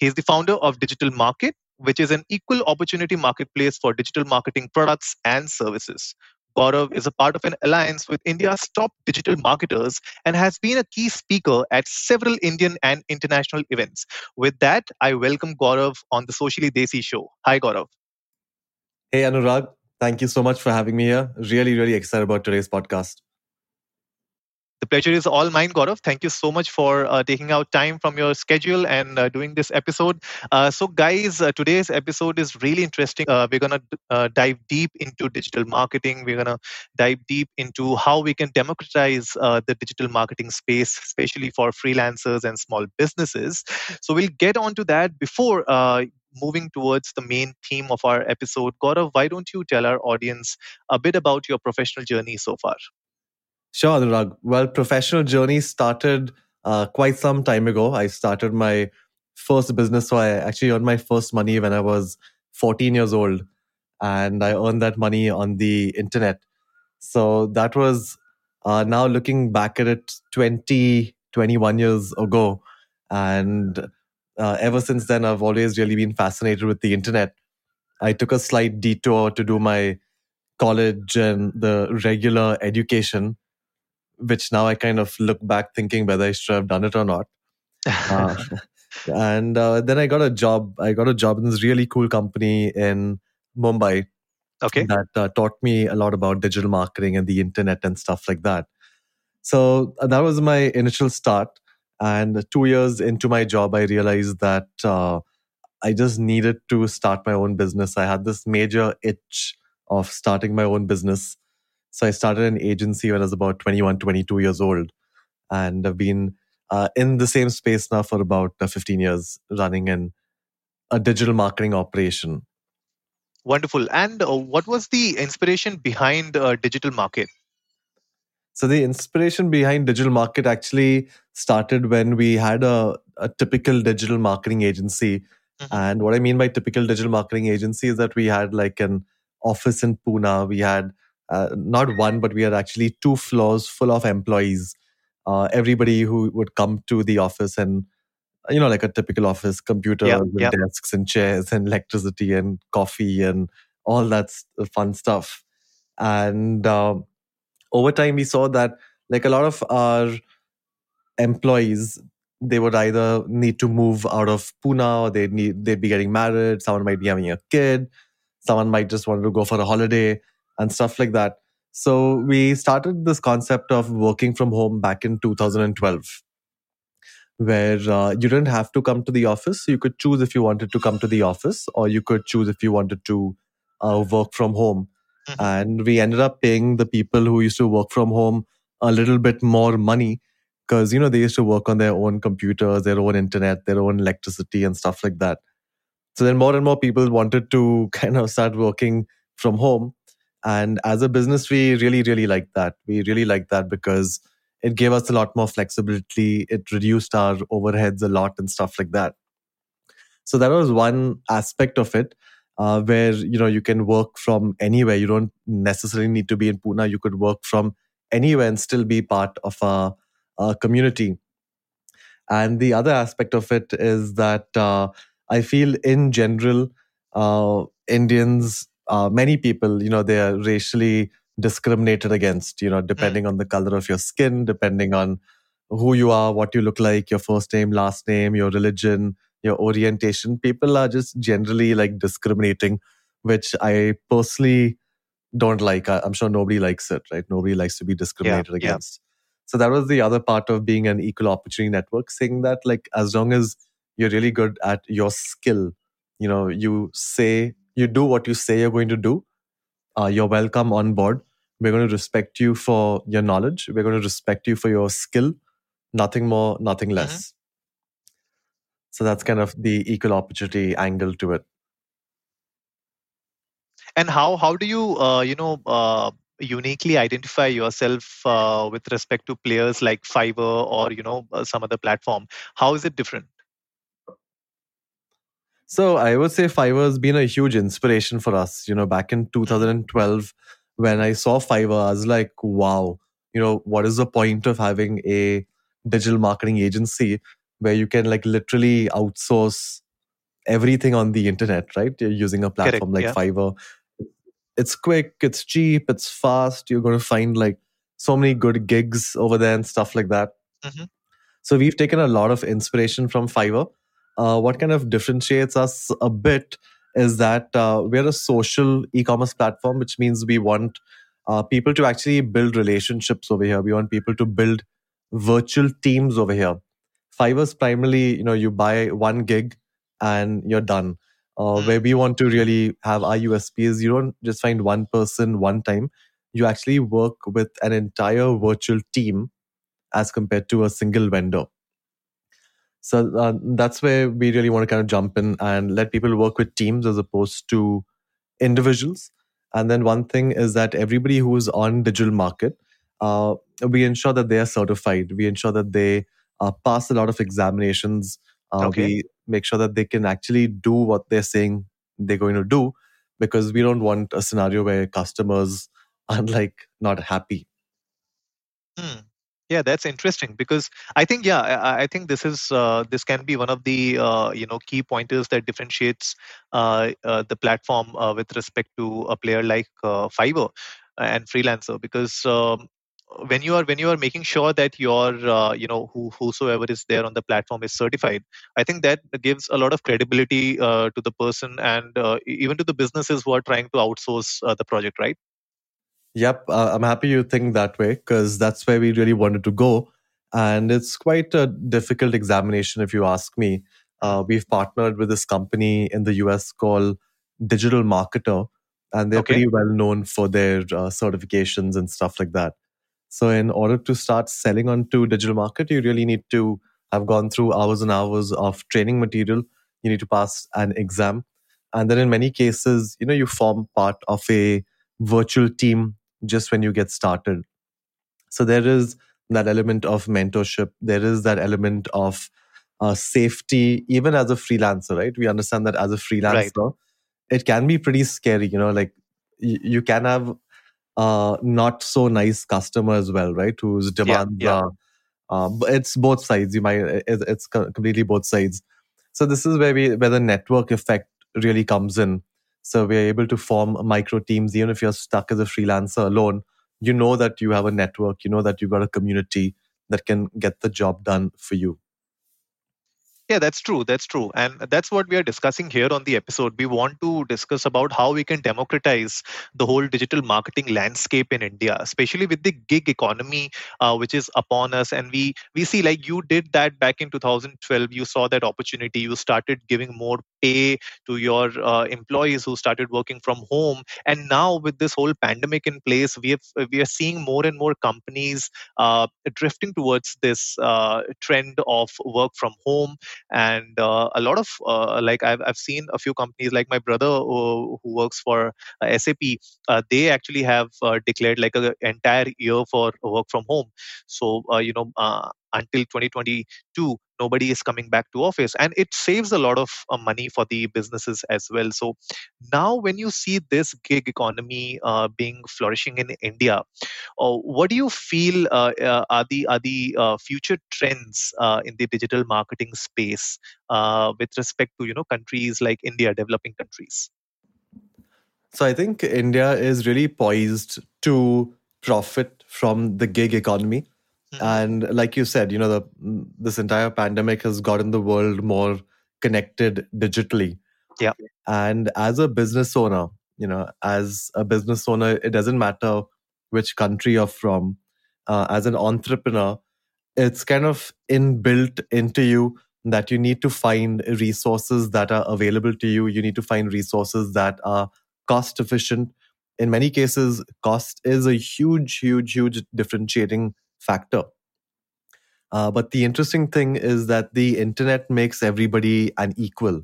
He's the founder of Digital Market, which is an equal opportunity marketplace for digital marketing products and services. Gaurav is a part of an alliance with India's top digital marketers and has been a key speaker at several Indian and international events. With that, I welcome Gaurav on the Socially Desi show. Hi, Gaurav. Hey, Anurag. Thank you so much for having me here. Really, really excited about today's podcast. The pleasure is all mine, Gaurav. Thank you so much for uh, taking out time from your schedule and uh, doing this episode. Uh, so, guys, uh, today's episode is really interesting. Uh, we're going to uh, dive deep into digital marketing. We're going to dive deep into how we can democratize the digital marketing space, especially for freelancers and small businesses. So, we'll get on to that before moving towards the main theme of our episode, Gaurav, why don't you tell our audience a bit about your professional journey so far? Sure, Anurag. Well, professional journey started uh, quite some time ago. I started my first business. So I actually earned my first money when I was 14 years old. And I earned that money on the internet. So that was uh, now looking back at it 20, 21 years ago. And uh, ever since then, I've always really been fascinated with the internet. I took a slight detour to do my college and the regular education which now I kind of look back thinking whether I should have done it or not. uh, and uh, then I got a job. I got a job in this really cool company in Mumbai. Okay. That uh, taught me a lot about digital marketing and the internet and stuff like that. So uh, that was my initial start. And two years into my job, I realized that uh, I just needed to start my own business. I had this major itch of starting my own business so I started an agency when I was about 21, 22 years old. And I've been uh, in the same space now for about uh, 15 years, running an, a digital marketing operation. Wonderful. And uh, what was the inspiration behind uh, Digital Market? So the inspiration behind Digital Market actually started when we had a, a typical digital marketing agency. Mm-hmm. And what I mean by typical digital marketing agency is that we had like an office in Pune. We had uh, not one, but we had actually two floors full of employees. Uh, everybody who would come to the office and you know like a typical office computer yep, with yep. desks and chairs and electricity and coffee and all that fun stuff and uh, over time we saw that like a lot of our employees they would either need to move out of Pune or they need they'd be getting married someone might be having a kid someone might just want to go for a holiday and stuff like that. So we started this concept of working from home back in 2012, where uh, you didn't have to come to the office. You could choose if you wanted to come to the office, or you could choose if you wanted to uh, work from home. Mm-hmm. And we ended up paying the people who used to work from home a little bit more money because you know they used to work on their own computers, their own internet, their own electricity, and stuff like that. So then more and more people wanted to kind of start working from home and as a business, we really, really like that. We really like that because it gave us a lot more flexibility. It reduced our overheads a lot and stuff like that. So that was one aspect of it. Uh, where you know you can work from anywhere. You don't necessarily need to be in Pune. You could work from anywhere and still be part of a, a community. And the other aspect of it is that uh, I feel, in general, uh, Indians uh, many people, you know, they are racially discriminated against, you know, depending mm. on the color of your skin, depending on who you are, what you look like, your first name, last name, your religion, your orientation. People are just generally like discriminating, which I personally don't like. I, am sure nobody likes it, right? Nobody likes to be discriminated yeah, against. Yeah. So that was the other part of being an equal opportunity network, saying that like as long as you're really good at your skill, you know, you say you do what you say you're going to do, uh, you're welcome on board. We're going to respect you for your knowledge. We're going to respect you for your skill. Nothing more, nothing less. Mm-hmm. So that's kind of the equal opportunity angle to it. And how how do you uh, you know uh, uniquely identify yourself uh, with respect to players like Fiverr or you know uh, some other platform? How is it different? So I would say Fiverr has been a huge inspiration for us. You know, back in 2012, when I saw Fiverr, I was like, wow, you know, what is the point of having a digital marketing agency where you can like literally outsource everything on the internet, right? You're using a platform Correct, like yeah. Fiverr. It's quick, it's cheap, it's fast. You're going to find like so many good gigs over there and stuff like that. Mm-hmm. So we've taken a lot of inspiration from Fiverr uh, what kind of differentiates us a bit is that uh, we're a social e-commerce platform, which means we want uh, people to actually build relationships over here. We want people to build virtual teams over here. Fiverr's primarily, you know, you buy one gig and you're done. Uh, hmm. where we want to really have our USPs, you don't just find one person one time. You actually work with an entire virtual team as compared to a single vendor. So uh, that's where we really want to kind of jump in and let people work with teams as opposed to individuals. And then one thing is that everybody who is on digital market, uh, we ensure that they are certified. We ensure that they uh, pass a lot of examinations. Uh, okay. We make sure that they can actually do what they're saying they're going to do, because we don't want a scenario where customers are like not happy. Hmm yeah that's interesting because i think yeah i, I think this is uh, this can be one of the uh, you know key pointers that differentiates uh, uh the platform uh, with respect to a player like uh, fiverr and freelancer because um, when you are when you are making sure that your you know who whosoever is there on the platform is certified i think that gives a lot of credibility to the person and even to the businesses who are trying to outsource the project right Yep, uh, I'm happy you think that way because that's where we really wanted to go. And it's quite a difficult examination, if you ask me. Uh, we've partnered with this company in the US called Digital Marketer, and they're okay. pretty well known for their uh, certifications and stuff like that. So, in order to start selling onto digital market, you really need to have gone through hours and hours of training material. You need to pass an exam. And then, in many cases, you know, you form part of a virtual team just when you get started. So there is that element of mentorship. There is that element of uh, safety, even as a freelancer, right? We understand that as a freelancer, right. it can be pretty scary. You know, like y- you can have uh, not so nice customer as well, right? Whose demands yeah, yeah. are. Uh, it's both sides. You might it's completely both sides. So this is where we where the network effect really comes in. So we're able to form micro teams, even if you're stuck as a freelancer alone. You know that you have a network, you know that you've got a community that can get the job done for you. Yeah, that's true. That's true. And that's what we are discussing here on the episode. We want to discuss about how we can democratize the whole digital marketing landscape in India, especially with the gig economy, uh, which is upon us. And we we see like you did that back in 2012. You saw that opportunity. You started giving more pay to your uh, employees who started working from home. And now with this whole pandemic in place, we have we are seeing more and more companies uh, drifting towards this uh, trend of work from home and uh, a lot of uh, like I've, I've seen a few companies like my brother who, who works for uh, sap they actually have declared like an entire year for work from home so you know until 2022 nobody is coming back to office. And it saves a lot of uh, money for the businesses as well. So now when you see this gig economy uh, being flourishing in india uh, what do you feel uh, uh, are the are the uh, future trends in the digital marketing space with respect to you know countries like india developing countries? So i think india is really poised to profit from the gig economy. And like you said, you know, the, this entire pandemic has gotten the world more connected digitally. Yeah. And as a business owner, you know, as a business owner, it doesn't matter which country you're from. Uh, as an entrepreneur, it's kind of inbuilt into you that you need to find resources that are available to you. You need to find resources that are cost efficient. In many cases, cost is a huge, huge, huge differentiating factor. Uh, but the interesting thing is that the internet makes everybody an equal,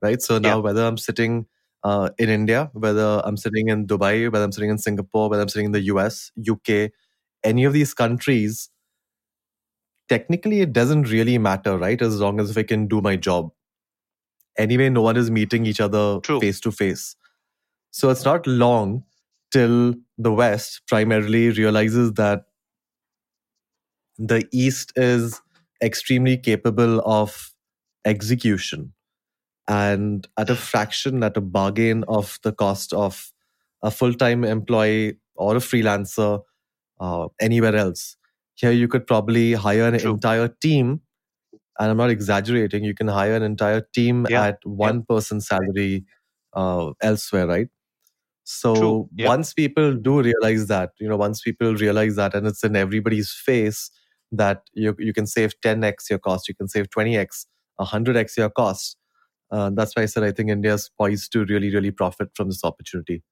right? So now, Yeah. whether I'm sitting uh, in India, whether I'm sitting in Dubai, whether I'm sitting in Singapore, whether I'm sitting in the US, UK, any of these countries, technically it doesn't really matter, right? As long as if I can do my job. Anyway, no one is meeting each other face to face. So it's not long till the West primarily realizes that the East is extremely capable of execution and at a fraction, at a bargain of the cost of a full time employee or a freelancer uh, anywhere else. Here, you could probably hire an True. entire team, and I'm not exaggerating, you can hire an entire team Yeah. at one person salary uh, elsewhere, right? So Yeah. once people do realize that, you know, once people realize that, and it's in everybody's face that you you can save 10x your cost, you can save 20x, 100x your cost. Uh, that's why I said I think India is poised to really, really profit from this opportunity.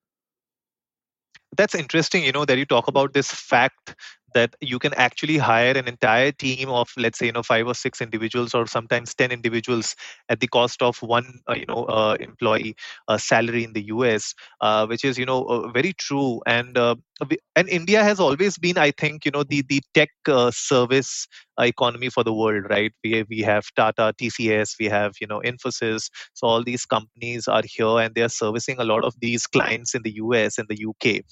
that's interesting you know that you talk about this fact that you can actually hire an entire team of let's say you know five or six individuals or sometimes 10 individuals at the cost of one uh, you know uh, employee uh, salary in the us uh, which is you know uh, very true. And uh, and india has always been i think you know the the tech service economy for the world right? We we have tata tcs we have you know infosys. So all these companies are here and they are servicing a lot of these clients in the us and the uk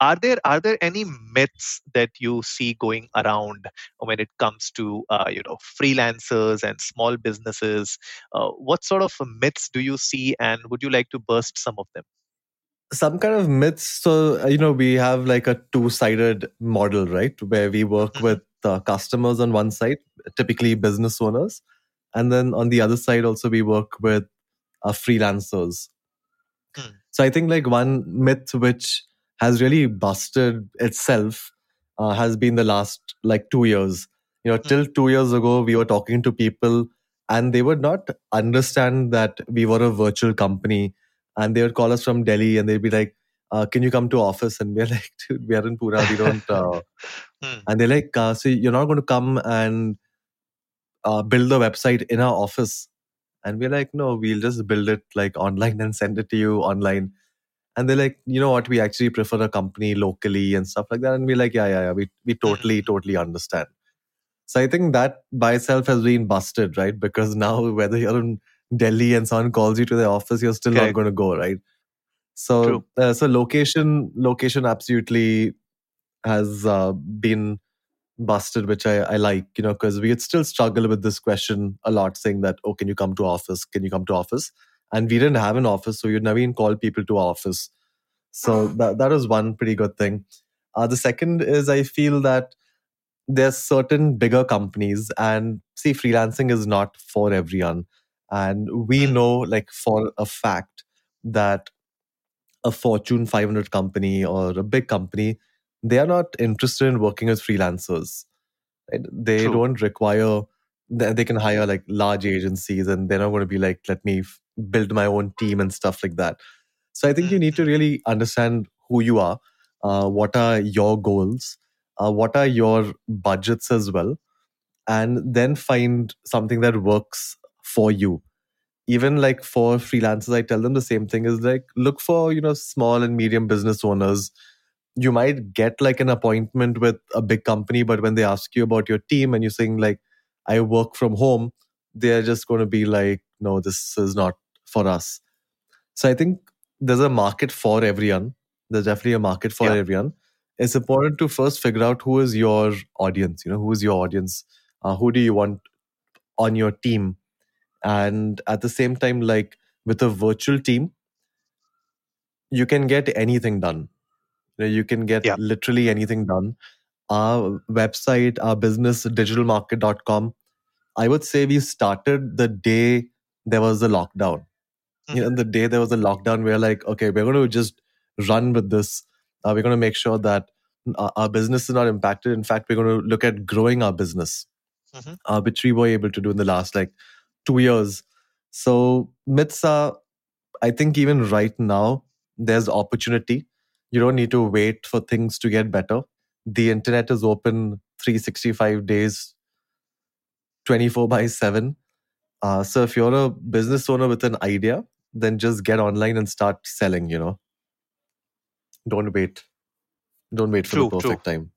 are there are there any myths that you see going around when it comes to uh, you know freelancers and small businesses uh, what sort of myths do you see and would you like to burst some of them Some kind of myths. So, uh, you know, we have like a two sided model, right? Where we work Mhm. with uh, customers on one side, typically business owners. And then on the other side, also, we work with uh, freelancers. Hmm. So I think like one myth which has really busted itself uh, has been the last like two years. You know, till two years ago, we were talking to people and they would not understand that we were a virtual company and they would call us from Delhi and they'd be like, uh, can you come to office? And we're like, dude, we are in Pune. We don't. Uh, Hmm. and they're like, uh, so you're not going to come and uh, build the website in our office. And we're like, no, we'll just build it like online and send it to you online. And they're like, you know what, we actually prefer a company locally and stuff like that. And we're like, yeah, yeah, yeah, we, we totally, totally understand. So I think that by itself has been busted, right? Because now whether you're in Delhi and someone calls you to their office, you're still not going to go, right? So, uh, so location, location absolutely has uh, been busted, which I, I like, you know, because we still struggle with this question a lot, saying that, oh, can you come to office? Can you come to office? And we didn't have an office, so you'd never even call people to office. So that that was one pretty good thing. Uh, the second is I feel that there's certain bigger companies, and see, freelancing is not for everyone. And we Hmm. know, like for a fact, that a Fortune 500 company or a big company, they are not interested in working with freelancers. Right? They True. don't require. They they can hire like large agencies, and they're not going to be like, let me f- build my own team and stuff like that. So I think you need to really understand who you are, uh, what are your goals, uh, what are your budgets as well, and then find something that works for you. Even like for freelancers i tell them the same thing is like look for you know small and medium business owners. You might get like an appointment with a big company but when they ask you about your team and you're saying like i work from home they're just going to be like no this is not for us. So i think there's a market for everyone. There's definitely a market for Yeah. everyone. It's important to first figure out who is your audience you know who is your audience uh, who do you want on your team? And at the same time like with a virtual team you can get anything done. You, know, you can get Yeah. literally anything done our website our business digitalmarket.com i would say we started the day there was a lockdown. You know the day there was a lockdown we're like okay we're going to just run with this. Uh, we're going to make sure that our, our business is not impacted. In fact we're going to look at growing our business Mhm. uh, which we were able to do in the last like two years. So myths are i think even right now there's opportunity. You don't need to wait for things to get better the internet is open 365 days 24 by 7 uh, so if you're a business owner with an idea then just get online and start selling you know. Don't wait. Don't wait for True, the true. perfect time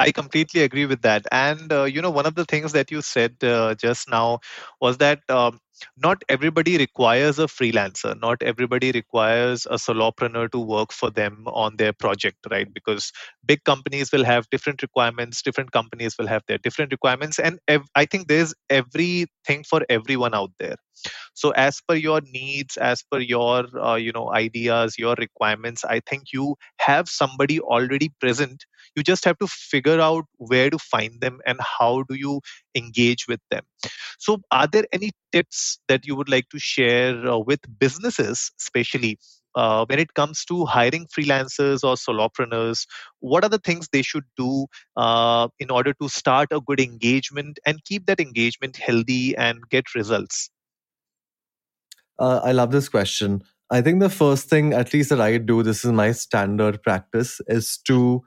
I completely agree with that. And, uh, you know, one of the things that you said uh, just now was that um, not everybody requires a freelancer. Not everybody requires a solopreneur to work for them on their project, right? Because big companies will have different requirements, different companies will have their different requirements. And ev- I think there's everything for everyone out there so as per your needs as per your uh, you know ideas your requirements i think you have somebody already present you just have to figure out where to find them and how do you engage with them so are there any tips that you would like to share uh, with businesses especially uh, when it comes to hiring freelancers or solopreneurs, what are the things they should do uh, in order to start a good engagement and keep that engagement healthy and get results? Uh, I love this question. I think the first thing, at least that I do, this is my standard practice, is to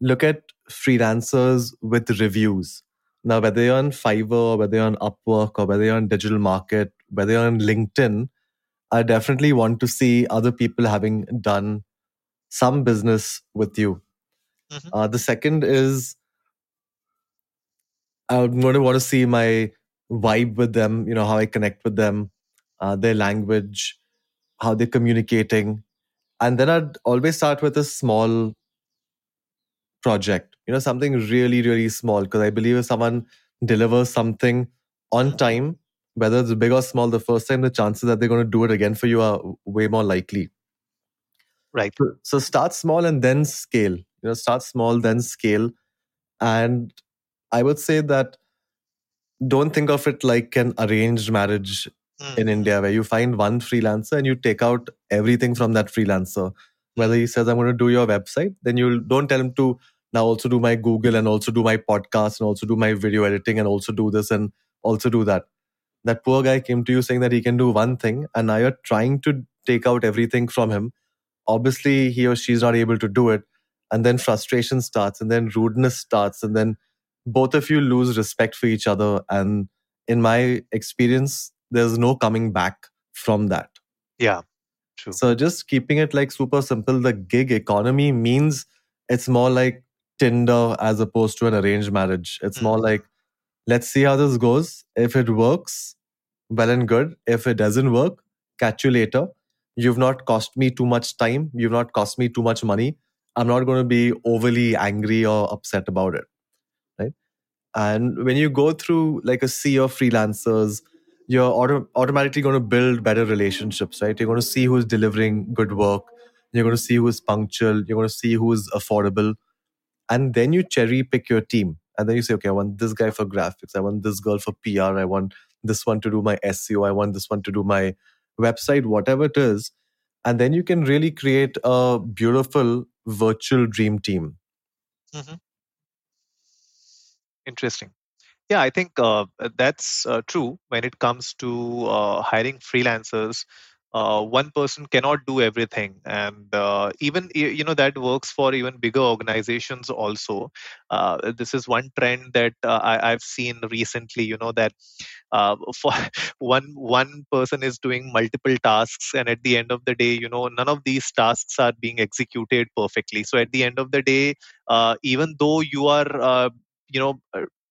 look at freelancers with reviews. Now, whether you're on Fiverr, or whether you're on Upwork, or whether you're on Digital Market, whether you're on LinkedIn, I definitely want to see other people having done some business with you. Mm-hmm. Uh, the second is I'm going to want to see my vibe with them, you know, how I connect with them, uh, their language, how they're communicating. And then I'd always start with a small project, you know, something really, really small. Because I believe if someone delivers something on time, whether it's big or small, the first time, the chances that they're going to do it again for you are way more likely. Right. So, so start small and then scale. You know, start small, then scale. And I would say that don't think of it like an arranged marriage mm. in India where you find one freelancer and you take out everything from that freelancer. Whether he says, I'm going to do your website, then you don't tell him to now also do my Google and also do my podcast and also do my video editing and also do this and also do that. That poor guy came to you saying that he can do one thing and now you're trying to take out everything from him. Obviously, he or she's not able to do it. And then frustration starts and then rudeness starts and then both of you lose respect for each other. And in my experience, there's no coming back from that. Yeah, true. So just keeping it like super simple, the gig economy means it's more like Tinder as opposed to an arranged marriage. It's mm. more like, let's see how this goes. If it works, well and good. If it doesn't work, catch you later. You've not cost me too much time. You've not cost me too much money. I'm not going to be overly angry or upset about it. Right. And when you go through like a sea of freelancers, you're auto- automatically going to build better relationships, right? You're going to see who's delivering good work. You're going to see who's punctual. You're going to see who's affordable. And then you cherry pick your team. And then you say, okay, I want this guy for graphics. I want this girl for PR. I want this one to do my SEO. I want this one to do my website, whatever it is. And then you can really create a beautiful virtual dream team. Mm-hmm. Interesting. Yeah, I think uh, that's uh, true when it comes to uh, hiring freelancers. Uh, one person cannot do everything, and uh, even you know that works for even bigger organizations also. Uh, this is one trend that I, have seen recently. You know that for one one person is doing multiple tasks, and at the end of the day, you know none of these tasks are being executed perfectly. So at the end of the day, even though you are you know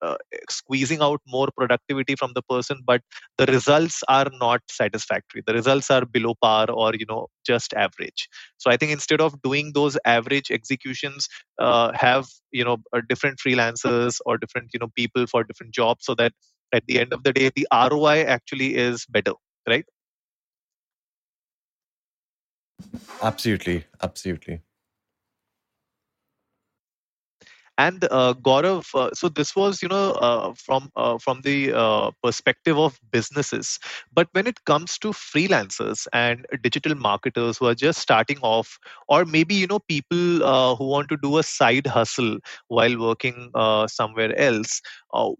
uh, squeezing out more productivity from the person but the results are not satisfactory. The results are below par or you know just average. So i think instead of doing those average executions uh, have you know different freelancers or different you know people for different jobs so that at the end of the day the roi actually is better right? Absolutely. Absolutely and uh, Gaurav, uh, so this was you know uh, from uh, from the uh, perspective of businesses, but when it comes to freelancers and digital marketers who are just starting off, or maybe you know people uh, who want to do a side hustle while working somewhere else,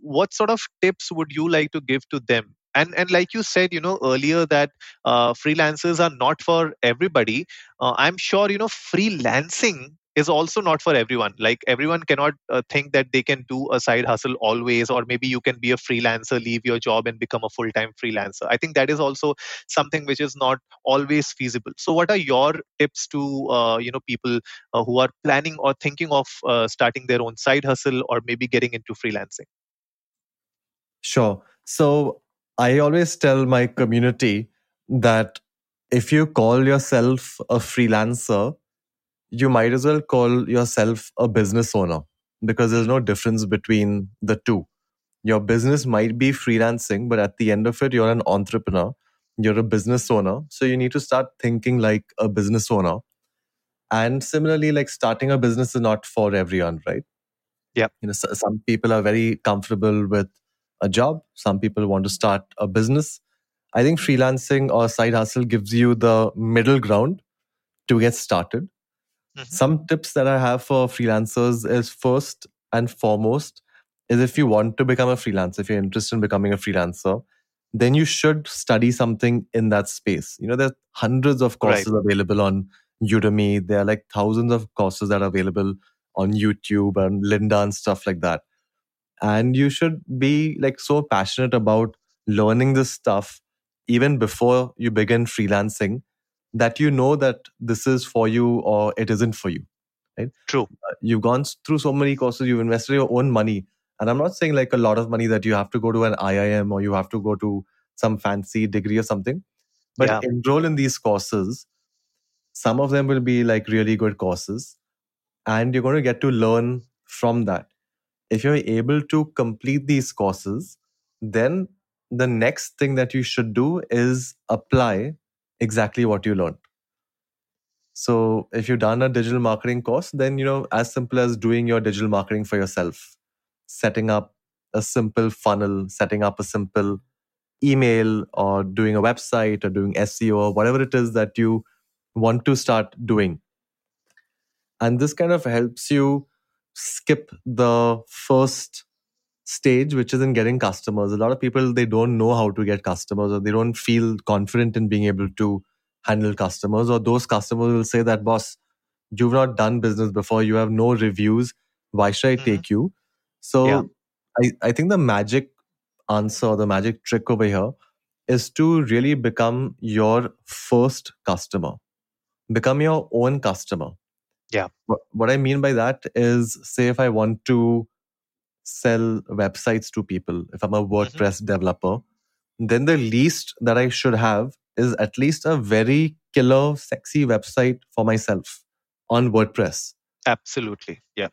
what sort of tips would you like to give to them? and and like you said you know earlier that uh, freelancers are not for everybody uh, i'm sure you know freelancing is also not for everyone. Like everyone cannot uh, think that they can do a side hustle always or maybe you can be a freelancer leave your job and become a full time freelancer. I think that is also something which is not always feasible. So what are your tips to uh, you know people uh, who are planning or thinking of uh, starting their own side hustle or maybe getting into freelancing? Sure. So i always tell my community that if you call yourself a freelancer you might as well call yourself a business owner because there's no difference between the two. Your business might be freelancing, but at the end of it, you're an entrepreneur, you're a business owner. So you need to start thinking like a business owner. And similarly, like starting a business is not for everyone, right? Yeah. You know, so, some people are very comfortable with a job, some people want to start a business. I think freelancing or side hustle gives you the middle ground to get started Mm-hmm. Some tips that I have for freelancers is first and foremost is if you want to become a freelancer, if you're interested in becoming a freelancer, then you should study something in that space. You know, there's hundreds of courses right. available on Udemy. There are like thousands of courses that are available on YouTube and Lynda and stuff like that. And you should be like so passionate about learning this stuff even before you begin freelancing that you know that this is for you or it isn't for you right? True. Uh, you've gone through so many courses you've invested your own money and i'm not saying like a lot of money that you have to go to an iim or you have to go to some fancy degree or something but yeah. enroll in these courses. Some of them will be like really good courses and you're going to get to learn from that. If you're able to complete these courses then the next thing that you should do is apply exactly what you learned. So if you've done a digital marketing course, then you know as simple as doing your digital marketing for yourself, setting up a simple funnel, setting up a simple email or doing a website or doing SEO or whatever it is that you want to start doing. And this kind of helps you skip the first stage which is in getting customers. A lot of people they don't know how to get customers or they don't feel confident in being able to handle customers or those customers will say that boss you've not done business before. You have no reviews. Why should i mm-hmm. take you? So yeah. I, I think the magic answer the magic trick over here is to really become your first customer. Become your own customer. Yeah. What, what i mean by that is say if i want to sell websites to people, if I'm a mm-hmm. WordPress mm-hmm. developer, then the least that I should have is at least a very killer, sexy website for myself on WordPress. Absolutely. Yeah.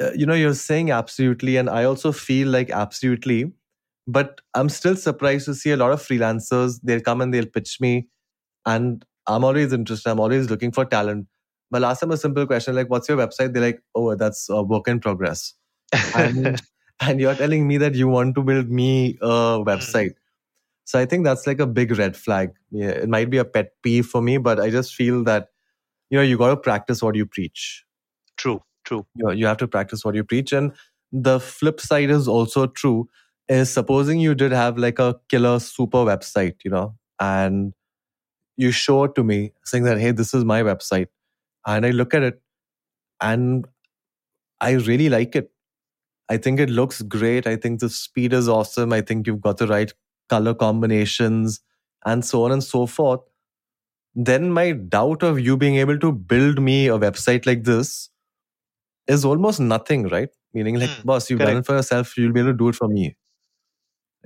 Uh, you know, you're saying absolutely, and I also feel like absolutely, but I'm still surprised to see a lot of freelancers. They'll come and they'll pitch me, and I'm always interested. I'm always looking for talent. But last time a simple question like, "What's your website?" They're like, "Oh, that's a work in progress." And, and you're telling me that you want to build me a hmm. website. So I think that's like a big red flag. Yeah, it might be a pet peeve for me, but I just feel that you know you got to practice what you preach. True, true. You, know, you have to practice what you preach, and the flip side is also true. Is supposing you did have like a killer super website, you know, and you show it to me saying that hey, this is my website, and I look at it, and I really like it I think it looks great. I think the speed is awesome. I think you've got the right color combinations and so on and so forth. Then my doubt of you being able to build me a website like this is almost nothing, right? Meaning, like, mm, boss, you've correct. done it for yourself, you'll be able to do it for me.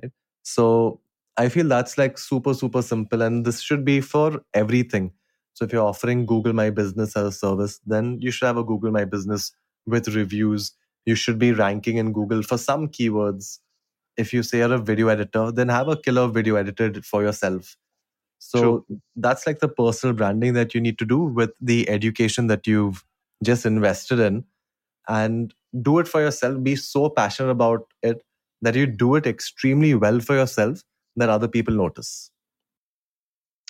Right? So I feel that's like super, super simple. And this should be for everything. So if you're offering Google My Business as a service, then you should have a Google My Business with reviews you should be ranking in Google for some keywords. If you say you're a video editor, then have a killer video edited for yourself. So True. that's like the personal branding that you need to do with the education that you've just invested in and do it for yourself. Be so passionate about it that you do it extremely well for yourself that other people notice.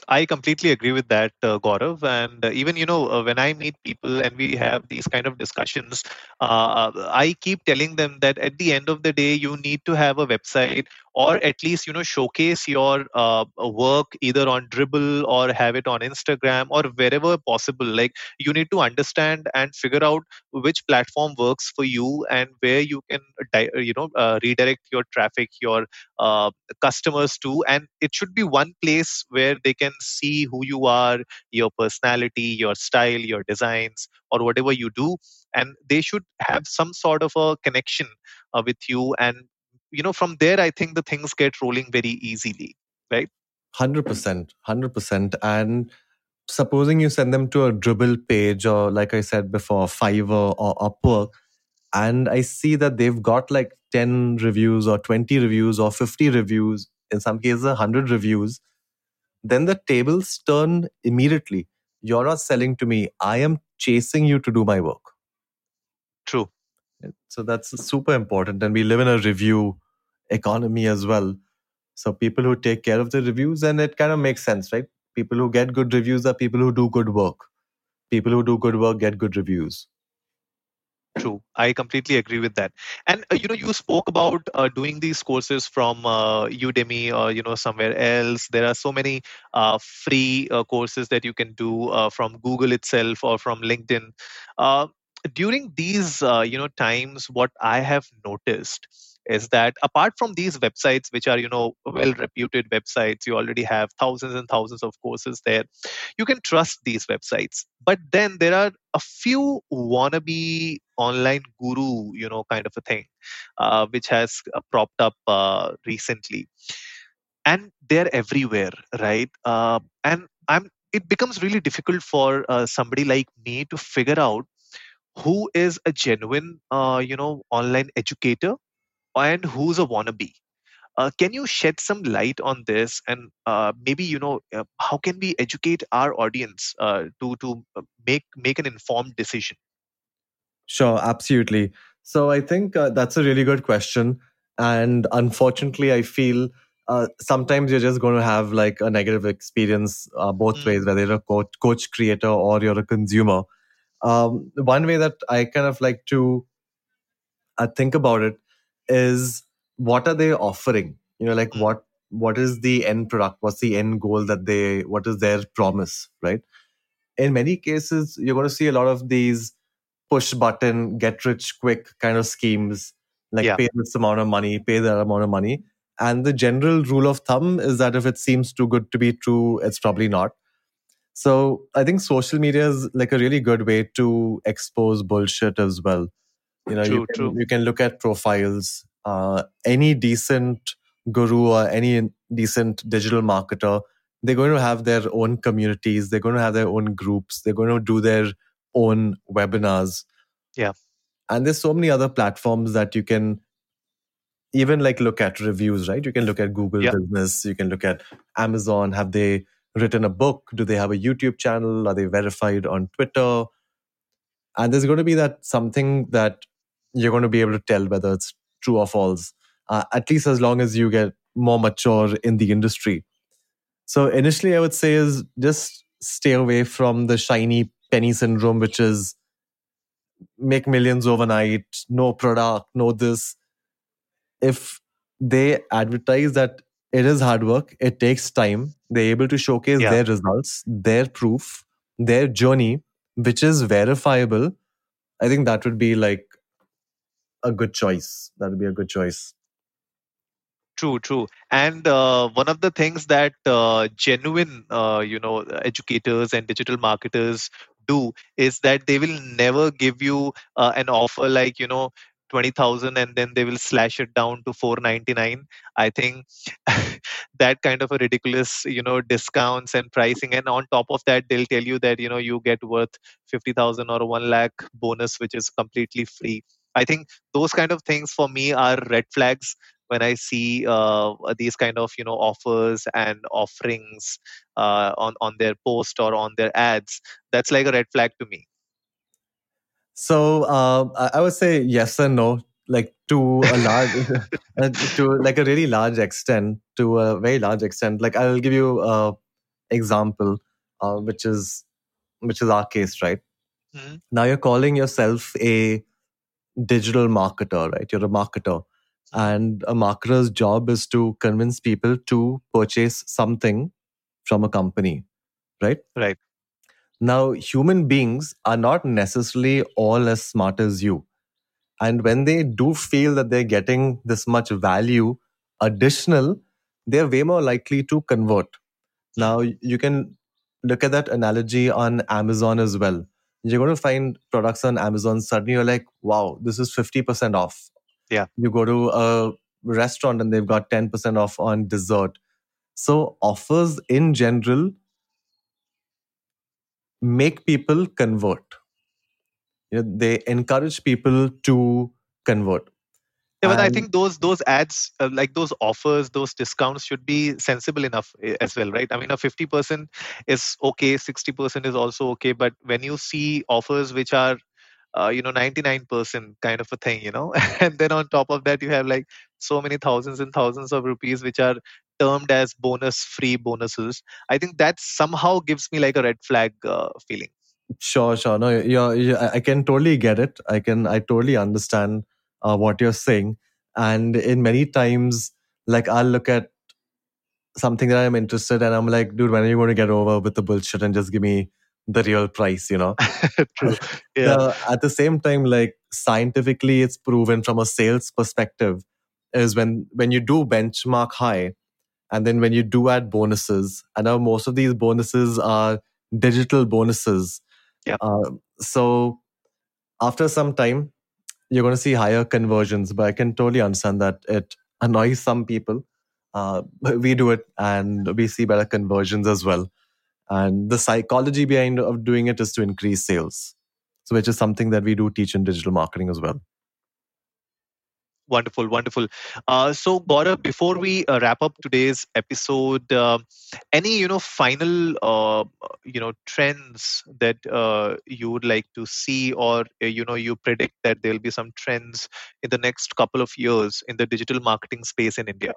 I completely agree with that, uh, Gaurav. And uh, even, you know, uh, when I meet people and we have these kind of discussions, uh, I keep telling them that at the end of the day, you need to have a website or at least, you know, showcase your uh, work either on Dribbble or have it on Instagram or wherever possible. Like you need to understand and figure out which platform works for you and where you can, you know, uh, redirect your traffic, your customers to. And it should be one place where they can see who you are, your personality, your style, your designs, or whatever you do. And they should have some sort of a connection uh, with you. And, you know, from there, I think the things get rolling very easily, right? 100%. 100%. And supposing you send them to a Dribbble page or, like I said before, Fiverr or Upwork, and I see that they've got like 10 reviews or 20 reviews or 50 reviews, in some cases, 100 reviews then the tables turn immediately. You're not selling to me. I am chasing you to do my work. True. So that's super important. And we live in a review economy as well. So people who take care of the reviews, and it kind of makes sense, right? People who get good reviews are people who do good work. People who do good work get good reviews. True. I completely agree with that. And uh, you know, you spoke about uh, doing these courses from uh, Udemy or you know somewhere else. There are so many uh, free uh, courses that you can do uh, from Google itself or from LinkedIn. during these you know times, what I have noticed is that apart from these websites which are you know well reputed websites you already have thousands and thousands of courses there you can trust these websites. But then there are a few wannabe online guru you know kind of a thing uh, which has uh, propped up uh, recently. And they're everywhere right? Uh, and i'm it becomes really difficult for uh, somebody like me to figure out who is a genuine uh, you know online educator and who's a wannabe. Uh, can you shed some light on this? And uh, maybe you know uh, how can we educate our audience uh, to to uh, make make an informed decision? Sure absolutely. So i think uh, that's a really good question. And unfortunately i feel sometimes you're just going to have like a negative experience both mm. ways whether you're a coach, coach creator or you're a consumer. Um, one way that i kind of like to think about it is what are they offering? You know like hmm. what what is the end product? What's the end goal that they what is their promise right? In many cases you're going to see a lot of these push button get rich quick kind of schemes like yeah. pay this amount of money pay that amount of money. And the general rule of thumb is that if it seems too good to be true it's probably not. So i think social media is like a really good way to expose bullshit as well you know, true, you, can, you can look at profiles. Uh, any decent guru or any decent digital marketer, they're going to have their own communities. They're going to have their own groups. They're going to do their own webinars. Yeah. And there's so many other platforms that you can even like look at reviews, right? You can look at Google yeah. Business. You can look at Amazon. Have they written a book? Do they have a YouTube channel? Are they verified on Twitter? And there's going to be that something that you're going to be able to tell whether it's true or false, uh, at least as long as you get more mature in the industry. So initially, I would say is just stay away from the shiny penny syndrome, which is make millions overnight, no product, no this. If they advertise that it is hard work, it takes time, they're able to showcase yeah. their results, their proof, their journey, which is verifiable. I think that would be like a good choice. That would be a good choice. True, true. And uh, one of the things that uh, genuine, uh, you know, educators and digital marketers do is that they will never give you uh, an offer like, you know, 20000 and then they will slash it down to 499 i think that kind of a ridiculous you know discounts and pricing and on top of that they'll tell you that you know you get worth 50000 or 1 lakh bonus which is completely free I think those kind of things for me are red flags when I see uh, these kind of you know offers and offerings uh, on on their post or on their ads. That's like a red flag to me. So uh, I would say yes and no, like to a large, to like a really large extent, to a very large extent. Like I'll give you uh, example, uh, which is which is our case, right? Mm-hmm. Now you're calling yourself a digital marketer, right? You're a marketer. And a marketer's job is to convince people to purchase something from a company, right? Right. Now, human beings are not necessarily all as smart as you. And when they do feel that they're getting this much value additional, they're way more likely to convert. Now, you can look at that analogy on Amazon as well. You're going to find products on Amazon, suddenly you're like, wow, this is 50% off. Yeah. You go to a restaurant and they've got 10% off on dessert. So, offers in general make people convert. You know, they encourage people to convert. Yeah, but I think those those ads, uh, like those offers, those discounts, should be sensible enough eh, as well, right? I mean, a fifty percent is okay, sixty percent is also okay, but when you see offers which are, uh, you know, ninety nine percent kind of a thing, you know, and then on top of that you have like so many thousands and thousands of rupees which are termed as bonus free bonuses. I think that somehow gives me like a red flag uh, feeling. Sure, sure. No, you're, you I I can totally get it. I can, I totally understand uh, what you're saying. And in many times, like I'll look at something that I'm interested, and I'm like, dude, when are you going to get over with the bullshit and just give me the real price? You know. True. Yeah. The- at the same time, like scientifically, it's proven from a sales perspective is when when you do benchmark high, and then when you do add bonuses. I know most of these bonuses are digital bonuses. Yeah. Uh, so after some time, you're going to see higher conversions. But I can totally understand that it annoys some people. Uh, we do it, and we see better conversions as well. And the psychology behind of doing it is to increase sales. So, which is something that we do teach in digital marketing as well. Wonderful, wonderful. Uh, so, Gaurav, before we uh, wrap up today's episode, uh, any you know final uh, you know trends that uh, you would like to see, or uh, you know you predict that there will be some trends in the next couple of years in the digital marketing space in India?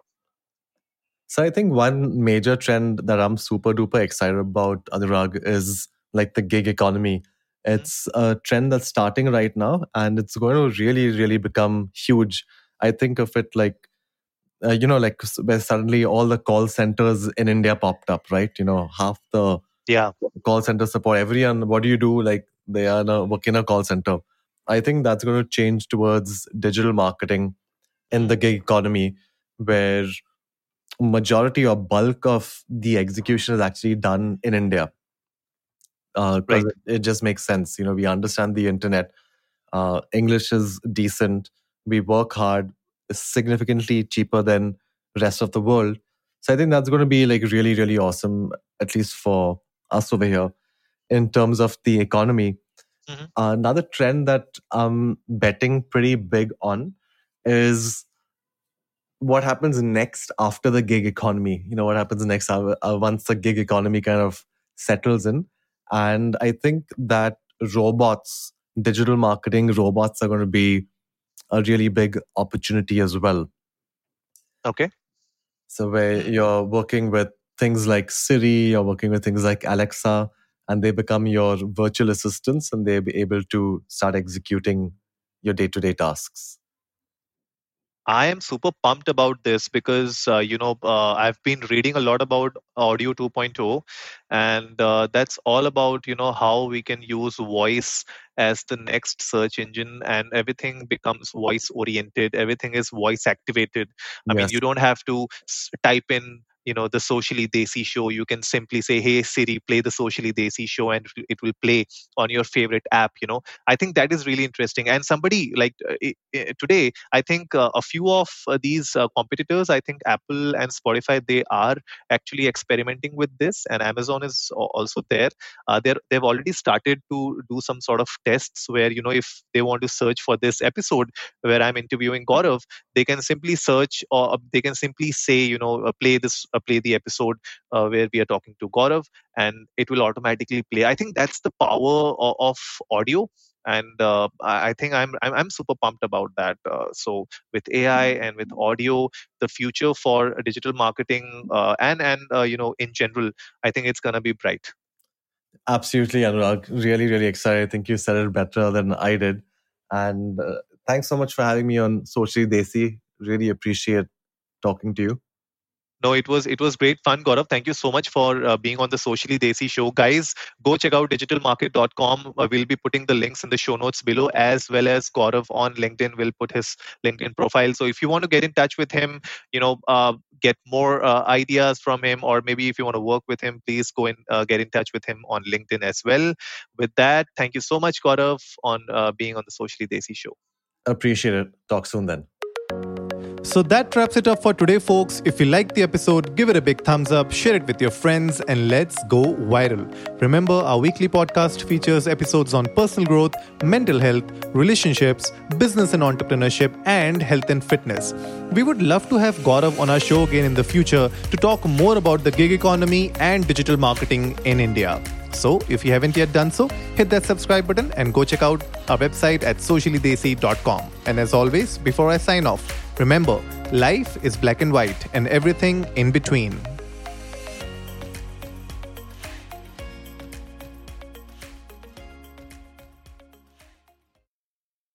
So I think one major trend that I'm super duper excited about, Anurag, is like the gig economy. It's a trend that's starting right now and it's going to really, really become huge. I think of it like, uh, you know, like where suddenly all the call centers in India popped up, right? You know, half the Yeah, call center support, everyone, what do you do? Like they are now working in a call center. I think that's going to change towards digital marketing in the gig economy where majority or bulk of the execution is actually done in India. Uh, Right. it, it just makes sense. You know, we understand the internet. Uh, English is decent. We work hard. It's significantly cheaper than rest of the world. So I think that's going to be like really, really awesome, at least for us over here in terms of the economy. Mhm. another trend that I'm betting pretty big on is what happens next after the gig economy. You know, what happens next uh, uh, once the gig economy kind of settles in. And I think that robots, digital marketing robots are going to be a really big opportunity as well. okay. So where you're working with things like Siri, you're working with things like Alexa, and they become your virtual assistants and they'll be able to start executing your day-to-day tasks. I am super pumped about this because uh, you know uh, I've been reading a lot about Audio 2.0, and uh, that's all about you know how we can use voice as the next search engine, and everything becomes voice oriented. Everything is voice activated. I mean, you don't have to type in you know the socially desi show you can simply say hey siri play the socially desi show and it will- play on your favorite app you know? I think that is really interesting. And somebody like uh, today i think uh, a few of uh, these uh, competitors i think apple and spotify they are actually experimenting with this and amazon is also there. Uh, they're, they've already started to do some sort of tests where you know if they want to search for this episode where i'm interviewing gaurav they can simply search or they can simply say you know uh, play this play the episode uh, where we are talking to gaurav and it will automatically play i think that's the power of, of audio and uh, I think I'm, I'm I'm super pumped about that. Uh, so with AI and with audio, the future for digital marketing uh, and and uh, you know in general, I think it's gonna be bright. Absolutely, Anurag. Really, really excited. I think you said it better than I did. And uh, thanks so much for having me on Socially Desi. Really appreciate talking to you. No, it was it was great fun, Gaurav. Thank you so much for uh, being on the Socially Desi show, guys. Go check out digitalmarket.com. Uh, we'll be putting the links in the show notes below, as well as Gaurav on LinkedIn will put his LinkedIn profile. So if you want to get in touch with him, you know, uh, get more uh, ideas from him, or maybe if you want to work with him, please go and uh, get in touch with him on LinkedIn as well. With that, thank you so much, Gaurav, on uh, being on the Socially Desi show. Appreciate it. Talk soon then. So that wraps it up for today, folks. If you liked the episode, give it a big thumbs up, share it with your friends, and let's go viral. Remember, our weekly podcast features episodes on personal growth, mental health, relationships, business and entrepreneurship, and health and fitness. We would love to have Gaurav on our show again in the future to talk more about the gig economy and digital marketing in India. So, if you haven't yet done so, hit that subscribe button and go check out our website at sociallydesi.com. And as always, before I sign off, remember life is black and white and everything in between.